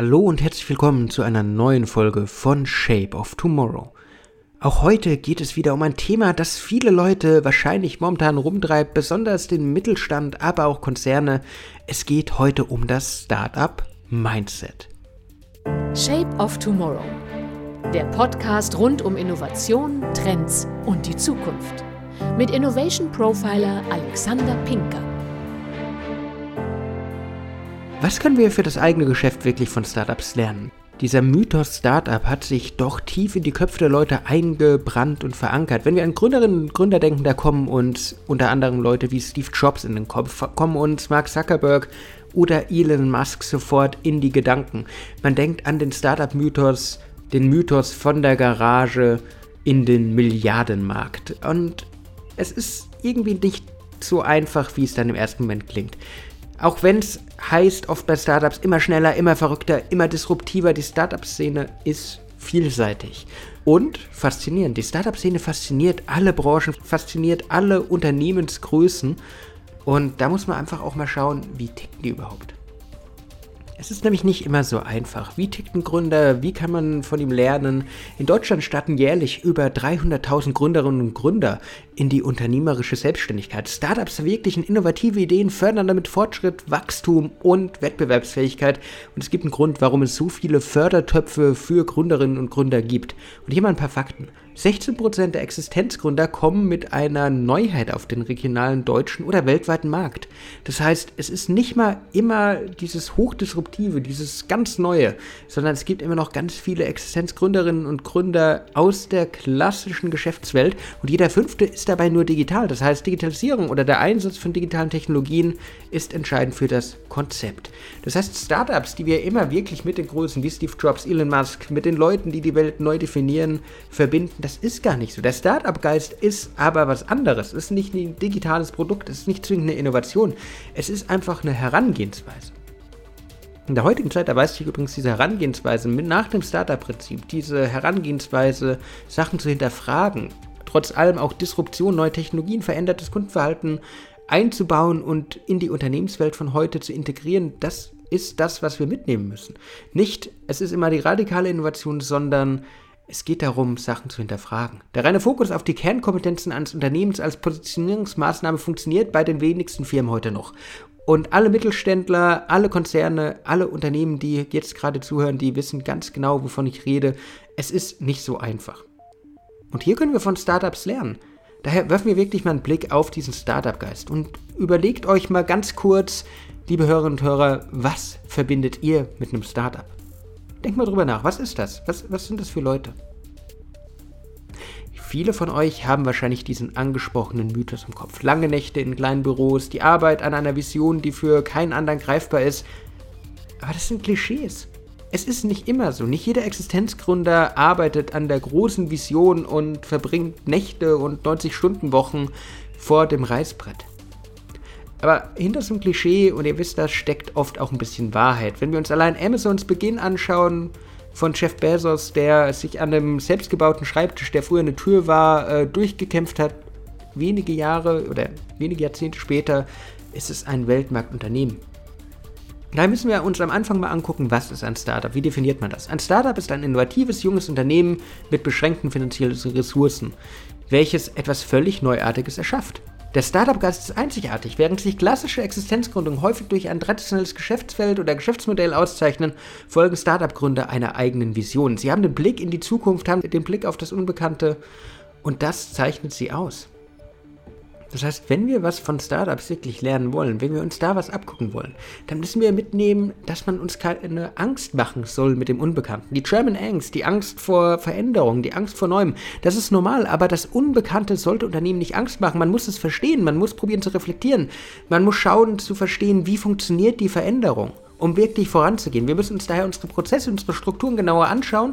Hallo und herzlich willkommen zu einer neuen Folge von Shape of Tomorrow. Auch heute geht es wieder um ein Thema, das viele Leute wahrscheinlich momentan rumtreibt, besonders den Mittelstand, aber auch Konzerne. Es geht heute um das Startup Mindset. Shape of Tomorrow. Der Podcast rund um Innovation, Trends und die Zukunft. Mit Innovation Profiler Alexander Pinker. Was können wir für das eigene Geschäft wirklich von Startups lernen? Dieser Mythos Startup hat sich doch tief in die Köpfe der Leute eingebrannt und verankert. Wenn wir an Gründerinnen und Gründer denken, da kommen uns unter anderem Leute wie Steve Jobs in den Kopf, kommen uns Mark Zuckerberg oder Elon Musk sofort in die Gedanken. Man denkt an den Startup-Mythos, den Mythos von der Garage in den Milliardenmarkt. Und es ist irgendwie nicht so einfach, wie es dann im ersten Moment klingt. Auch wenn es heißt oft bei Startups immer schneller, immer verrückter, immer disruptiver, die Startup-Szene ist vielseitig und faszinierend. Die Startup-Szene fasziniert alle Branchen, fasziniert alle Unternehmensgrößen und da muss man einfach auch mal schauen, wie ticken die überhaupt. Es ist nämlich nicht immer so einfach. Wie tickt ein Gründer? Wie kann man von ihm lernen? In Deutschland starten jährlich über 300.000 Gründerinnen und Gründer in die unternehmerische Selbstständigkeit. Startups verwirklichen innovative Ideen, fördern damit Fortschritt, Wachstum und Wettbewerbsfähigkeit. Und es gibt einen Grund, warum es so viele Fördertöpfe für Gründerinnen und Gründer gibt. Und hier mal ein paar Fakten. 16% der Existenzgründer kommen mit einer Neuheit auf den regionalen deutschen oder weltweiten Markt. Das heißt, es ist nicht mal immer dieses Hochdisruptive, dieses ganz Neue, sondern es gibt immer noch ganz viele Existenzgründerinnen und Gründer aus der klassischen Geschäftswelt und jeder fünfte ist dabei nur digital. Das heißt, Digitalisierung oder der Einsatz von digitalen Technologien ist entscheidend für das Konzept. Das heißt, Startups, die wir immer wirklich mit den Größen wie Steve Jobs, Elon Musk, mit den Leuten, die die Welt neu definieren, verbinden, das ist gar nicht so. Der Startup-Geist ist aber was anderes. Es ist nicht ein digitales Produkt, es ist nicht zwingend eine Innovation. Es ist einfach eine Herangehensweise. In der heutigen Zeit erweist sich übrigens diese Herangehensweise mit nach dem Startup-Prinzip, diese Herangehensweise, Sachen zu hinterfragen, trotz allem auch Disruption, neue Technologien, verändertes Kundenverhalten einzubauen und in die Unternehmenswelt von heute zu integrieren, das ist das, was wir mitnehmen müssen. Nicht, es ist immer die radikale Innovation, sondern es geht darum, Sachen zu hinterfragen. Der reine Fokus auf die Kernkompetenzen eines Unternehmens als Positionierungsmaßnahme funktioniert bei den wenigsten Firmen heute noch. Und alle Mittelständler, alle Konzerne, alle Unternehmen, die jetzt gerade zuhören, die wissen ganz genau, wovon ich rede. Es ist nicht so einfach. Und hier können wir von Startups lernen. Daher werfen wir wirklich mal einen Blick auf diesen Startup-Geist und überlegt euch mal ganz kurz, liebe Hörerinnen und Hörer, was verbindet ihr mit einem Startup? Denkt mal drüber nach. Was ist das? Was, was sind das für Leute? Viele von euch haben wahrscheinlich diesen angesprochenen Mythos im Kopf. Lange Nächte in kleinen Büros, die Arbeit an einer Vision, die für keinen anderen greifbar ist. Aber das sind Klischees. Es ist nicht immer so. Nicht jeder Existenzgründer arbeitet an der großen Vision und verbringt Nächte und 90-Stunden-Wochen vor dem Reißbrett. Aber hinter so einem Klischee, und ihr wisst das, steckt oft auch ein bisschen Wahrheit. Wenn wir uns allein Amazons Beginn anschauen, von Jeff Bezos, der sich an einem selbstgebauten Schreibtisch, der früher eine Tür war, äh, durchgekämpft hat, wenige Jahre oder wenige Jahrzehnte später ist es ein Weltmarktunternehmen. Da müssen wir uns am Anfang mal angucken, was ist ein Startup? Wie definiert man das? Ein Startup ist ein innovatives, junges Unternehmen mit beschränkten finanziellen Ressourcen, welches etwas völlig Neuartiges erschafft. Der Startup-Geist ist einzigartig. Während sich klassische Existenzgründungen häufig durch ein traditionelles Geschäftsfeld oder Geschäftsmodell auszeichnen, folgen Startup-Gründer einer eigenen Vision. Sie haben den Blick in die Zukunft, haben den Blick auf das Unbekannte und das zeichnet sie aus. Das heißt, wenn wir was von Startups wirklich lernen wollen, wenn wir uns da was abgucken wollen, dann müssen wir mitnehmen, dass man uns keine Angst machen soll mit dem Unbekannten. Die German Angst, die Angst vor Veränderung, die Angst vor Neuem, das ist normal, aber das Unbekannte sollte Unternehmen nicht Angst machen. Man muss es verstehen, man muss probieren zu reflektieren, man muss schauen zu verstehen, wie funktioniert die Veränderung, um wirklich voranzugehen. Wir müssen uns daher unsere Prozesse, unsere Strukturen genauer anschauen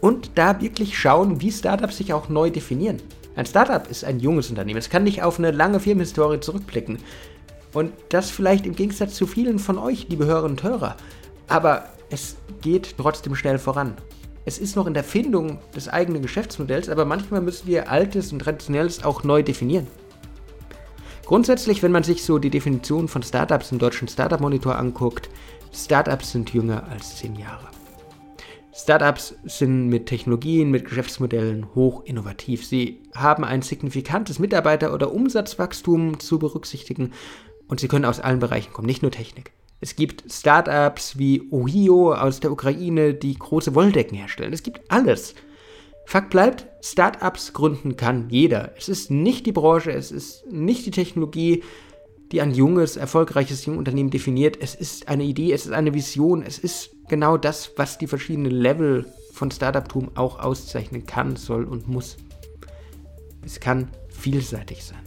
und da wirklich schauen, wie Startups sich auch neu definieren. Ein Startup ist ein junges Unternehmen. Es kann nicht auf eine lange Firmenhistorie zurückblicken. Und das vielleicht im Gegensatz zu vielen von euch, liebe Hörerinnen und Hörer. Aber es geht trotzdem schnell voran. Es ist noch in der Findung des eigenen Geschäftsmodells, aber manchmal müssen wir Altes und Traditionelles auch neu definieren. Grundsätzlich, wenn man sich so die Definition von Startups im deutschen Startup Monitor anguckt, Startups sind jünger als 10 Jahre. Startups sind mit Technologien, mit Geschäftsmodellen hoch innovativ. Sie haben ein signifikantes Mitarbeiter- oder Umsatzwachstum zu berücksichtigen und sie können aus allen Bereichen kommen, nicht nur Technik. Es gibt Startups wie Ohio aus der Ukraine, die große Wolldecken herstellen. Es gibt alles. Fakt bleibt, Startups gründen kann jeder. Es ist nicht die Branche, es ist nicht die Technologie, die ein junges, erfolgreiches Jungunternehmen definiert. Es ist eine Idee, es ist eine Vision, es ist genau das, was die verschiedenen Level von Startup-Tum auch auszeichnen kann, soll und muss. Es kann vielseitig sein.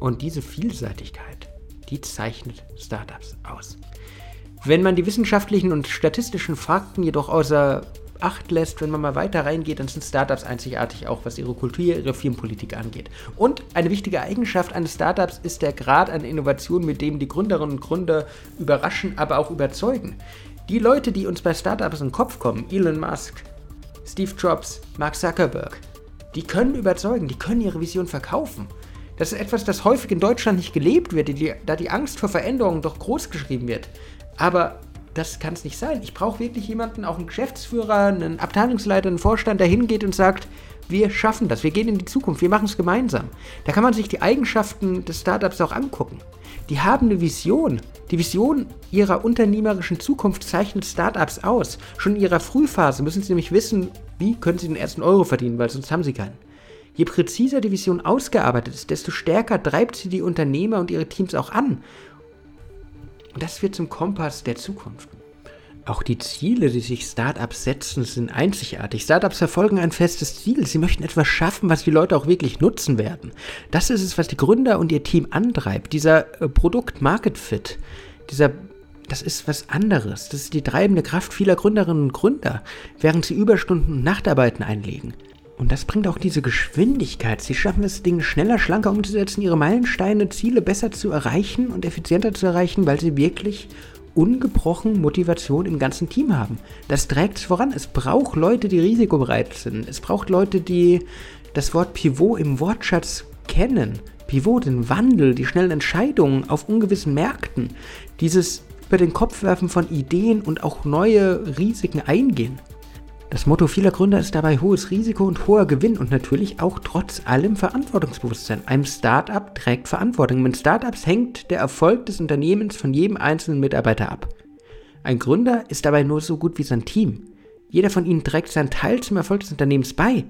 Und diese Vielseitigkeit, die zeichnet Startups aus. Wenn man die wissenschaftlichen und statistischen Fakten jedoch außer Acht lässt, wenn man mal weiter reingeht, dann sind Startups einzigartig auch, was ihre Kultur, ihre Firmenpolitik angeht. Und eine wichtige Eigenschaft eines Startups ist der Grad an Innovation, mit dem die Gründerinnen und Gründer überraschen, aber auch überzeugen. Die Leute, die uns bei Startups in den Kopf kommen, Elon Musk, Steve Jobs, Mark Zuckerberg, die können überzeugen, die können ihre Vision verkaufen. Das ist etwas, das häufig in Deutschland nicht gelebt wird, da die Angst vor Veränderungen doch groß geschrieben wird. Aber das kann es nicht sein. Ich brauche wirklich jemanden, auch einen Geschäftsführer, einen Abteilungsleiter, einen Vorstand, der hingeht und sagt, wir schaffen das, wir gehen in die Zukunft, wir machen es gemeinsam. Da kann man sich die Eigenschaften des Startups auch angucken. Die haben eine Vision. Die Vision ihrer unternehmerischen Zukunft zeichnet Startups aus. Schon in ihrer Frühphase müssen sie nämlich wissen, wie können sie den ersten Euro verdienen, weil sonst haben sie keinen. Je präziser die Vision ausgearbeitet ist, desto stärker treibt sie die Unternehmer und ihre Teams auch an. Und das wird zum Kompass der Zukunft. Auch die Ziele, die sich Startups setzen, sind einzigartig. Startups verfolgen ein festes Ziel. Sie möchten etwas schaffen, was die Leute auch wirklich nutzen werden. Das ist es, was die Gründer und ihr Team antreibt. Dieser äh, Produkt-Market-Fit, dieser das ist was anderes. Das ist die treibende Kraft vieler Gründerinnen und Gründer, während sie Überstunden und Nachtarbeiten einlegen. Und das bringt auch diese Geschwindigkeit. Sie schaffen es, Dinge schneller, schlanker umzusetzen, ihre Meilensteine, Ziele besser zu erreichen und effizienter zu erreichen, weil sie wirklich ungebrochen Motivation im ganzen Team haben. Das trägt es voran. Es braucht Leute, die risikobereit sind. Es braucht Leute, die das Wort Pivot im Wortschatz kennen. Pivot, den Wandel, die schnellen Entscheidungen auf ungewissen Märkten. Dieses über den Kopf werfen von Ideen und auch neue Risiken eingehen. Das Motto vieler Gründer ist dabei hohes Risiko und hoher Gewinn und natürlich auch trotz allem Verantwortungsbewusstsein. Ein Startup trägt Verantwortung. Mit Startups hängt der Erfolg des Unternehmens von jedem einzelnen Mitarbeiter ab. Ein Gründer ist dabei nur so gut wie sein Team. Jeder von ihnen trägt seinen Teil zum Erfolg des Unternehmens bei.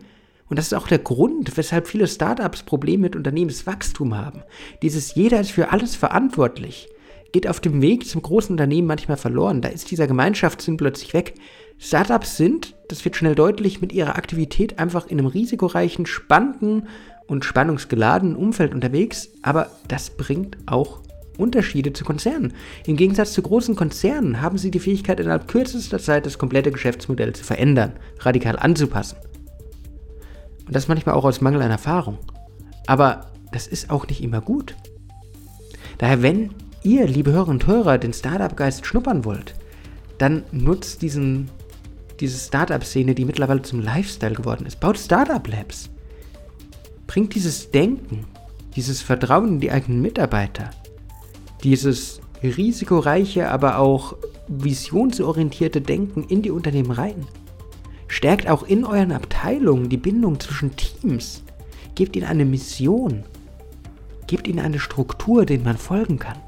Und das ist auch der Grund, weshalb viele Startups Probleme mit Unternehmenswachstum haben. Dieses Jeder ist für alles verantwortlich geht auf dem Weg zum großen Unternehmen manchmal verloren. Da ist dieser Gemeinschaftssinn plötzlich weg. Startups sind, das wird schnell deutlich, mit ihrer Aktivität einfach in einem risikoreichen, spannenden und spannungsgeladenen Umfeld unterwegs, aber das bringt auch Unterschiede zu Konzernen. Im Gegensatz zu großen Konzernen haben sie die Fähigkeit, innerhalb kürzester Zeit das komplette Geschäftsmodell zu verändern, radikal anzupassen. Und das manchmal auch aus Mangel an Erfahrung. Aber das ist auch nicht immer gut. Daher, wenn ihr, liebe Hörerinnen und Hörer, den Startup-Geist schnuppern wollt, dann nutzt diesen diese Startup-Szene, die mittlerweile zum Lifestyle geworden ist. Baut Startup-Labs. Bringt dieses Denken, dieses Vertrauen in die eigenen Mitarbeiter, dieses risikoreiche, aber auch visionsorientierte Denken in die Unternehmen rein. Stärkt auch in euren Abteilungen die Bindung zwischen Teams. Gebt ihnen eine Mission. Gebt ihnen eine Struktur, denen man folgen kann.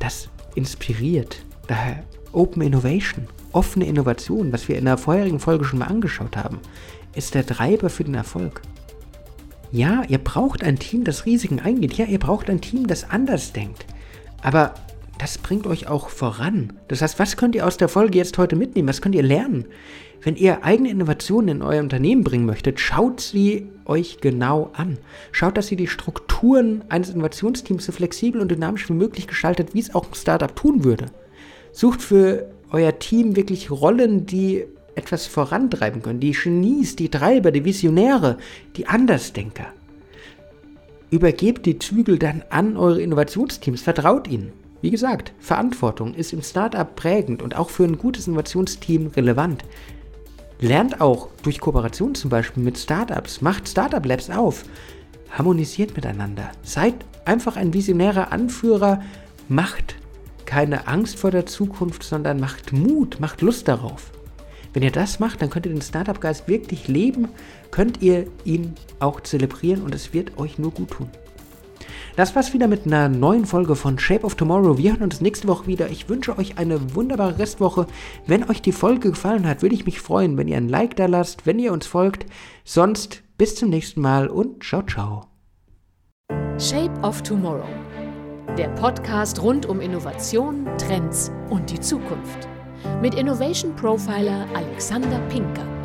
Das inspiriert. Daher Open Innovation offene Innovation, was wir in der vorherigen Folge schon mal angeschaut haben, ist der Treiber für den Erfolg. Ja, ihr braucht ein Team, das Risiken eingeht. Ja, ihr braucht ein Team, das anders denkt. Aber das bringt euch auch voran. Das heißt, was könnt ihr aus der Folge jetzt heute mitnehmen? Was könnt ihr lernen? Wenn ihr eigene Innovationen in euer Unternehmen bringen möchtet, schaut sie euch genau an. Schaut, dass ihr die Strukturen eines Innovationsteams so flexibel und dynamisch wie möglich gestaltet, wie es auch ein Startup tun würde. Sucht für euer Team wirklich Rollen, die etwas vorantreiben können. Die Genies, die Treiber, die Visionäre, die Andersdenker. Übergebt die Zügel dann an eure Innovationsteams, vertraut ihnen. Wie gesagt, Verantwortung ist im Startup prägend und auch für ein gutes Innovationsteam relevant. Lernt auch durch Kooperation zum Beispiel mit Startups. Macht Startup Labs auf. Harmonisiert miteinander. Seid einfach ein visionärer Anführer. Macht keine Angst vor der Zukunft, sondern macht Mut, macht Lust darauf. Wenn ihr das macht, dann könnt ihr den Startup-Geist wirklich leben, könnt ihr ihn auch zelebrieren und es wird euch nur gut tun. Das war's wieder mit einer neuen Folge von Shape of Tomorrow. Wir hören uns nächste Woche wieder. Ich wünsche euch eine wunderbare Restwoche. Wenn euch die Folge gefallen hat, würde ich mich freuen, wenn ihr ein Like da lasst, wenn ihr uns folgt. Sonst bis zum nächsten Mal und ciao, ciao. Shape of Tomorrow. Der Podcast rund um Innovation, Trends und die Zukunft. Mit Innovation Profiler Alexander Pinker.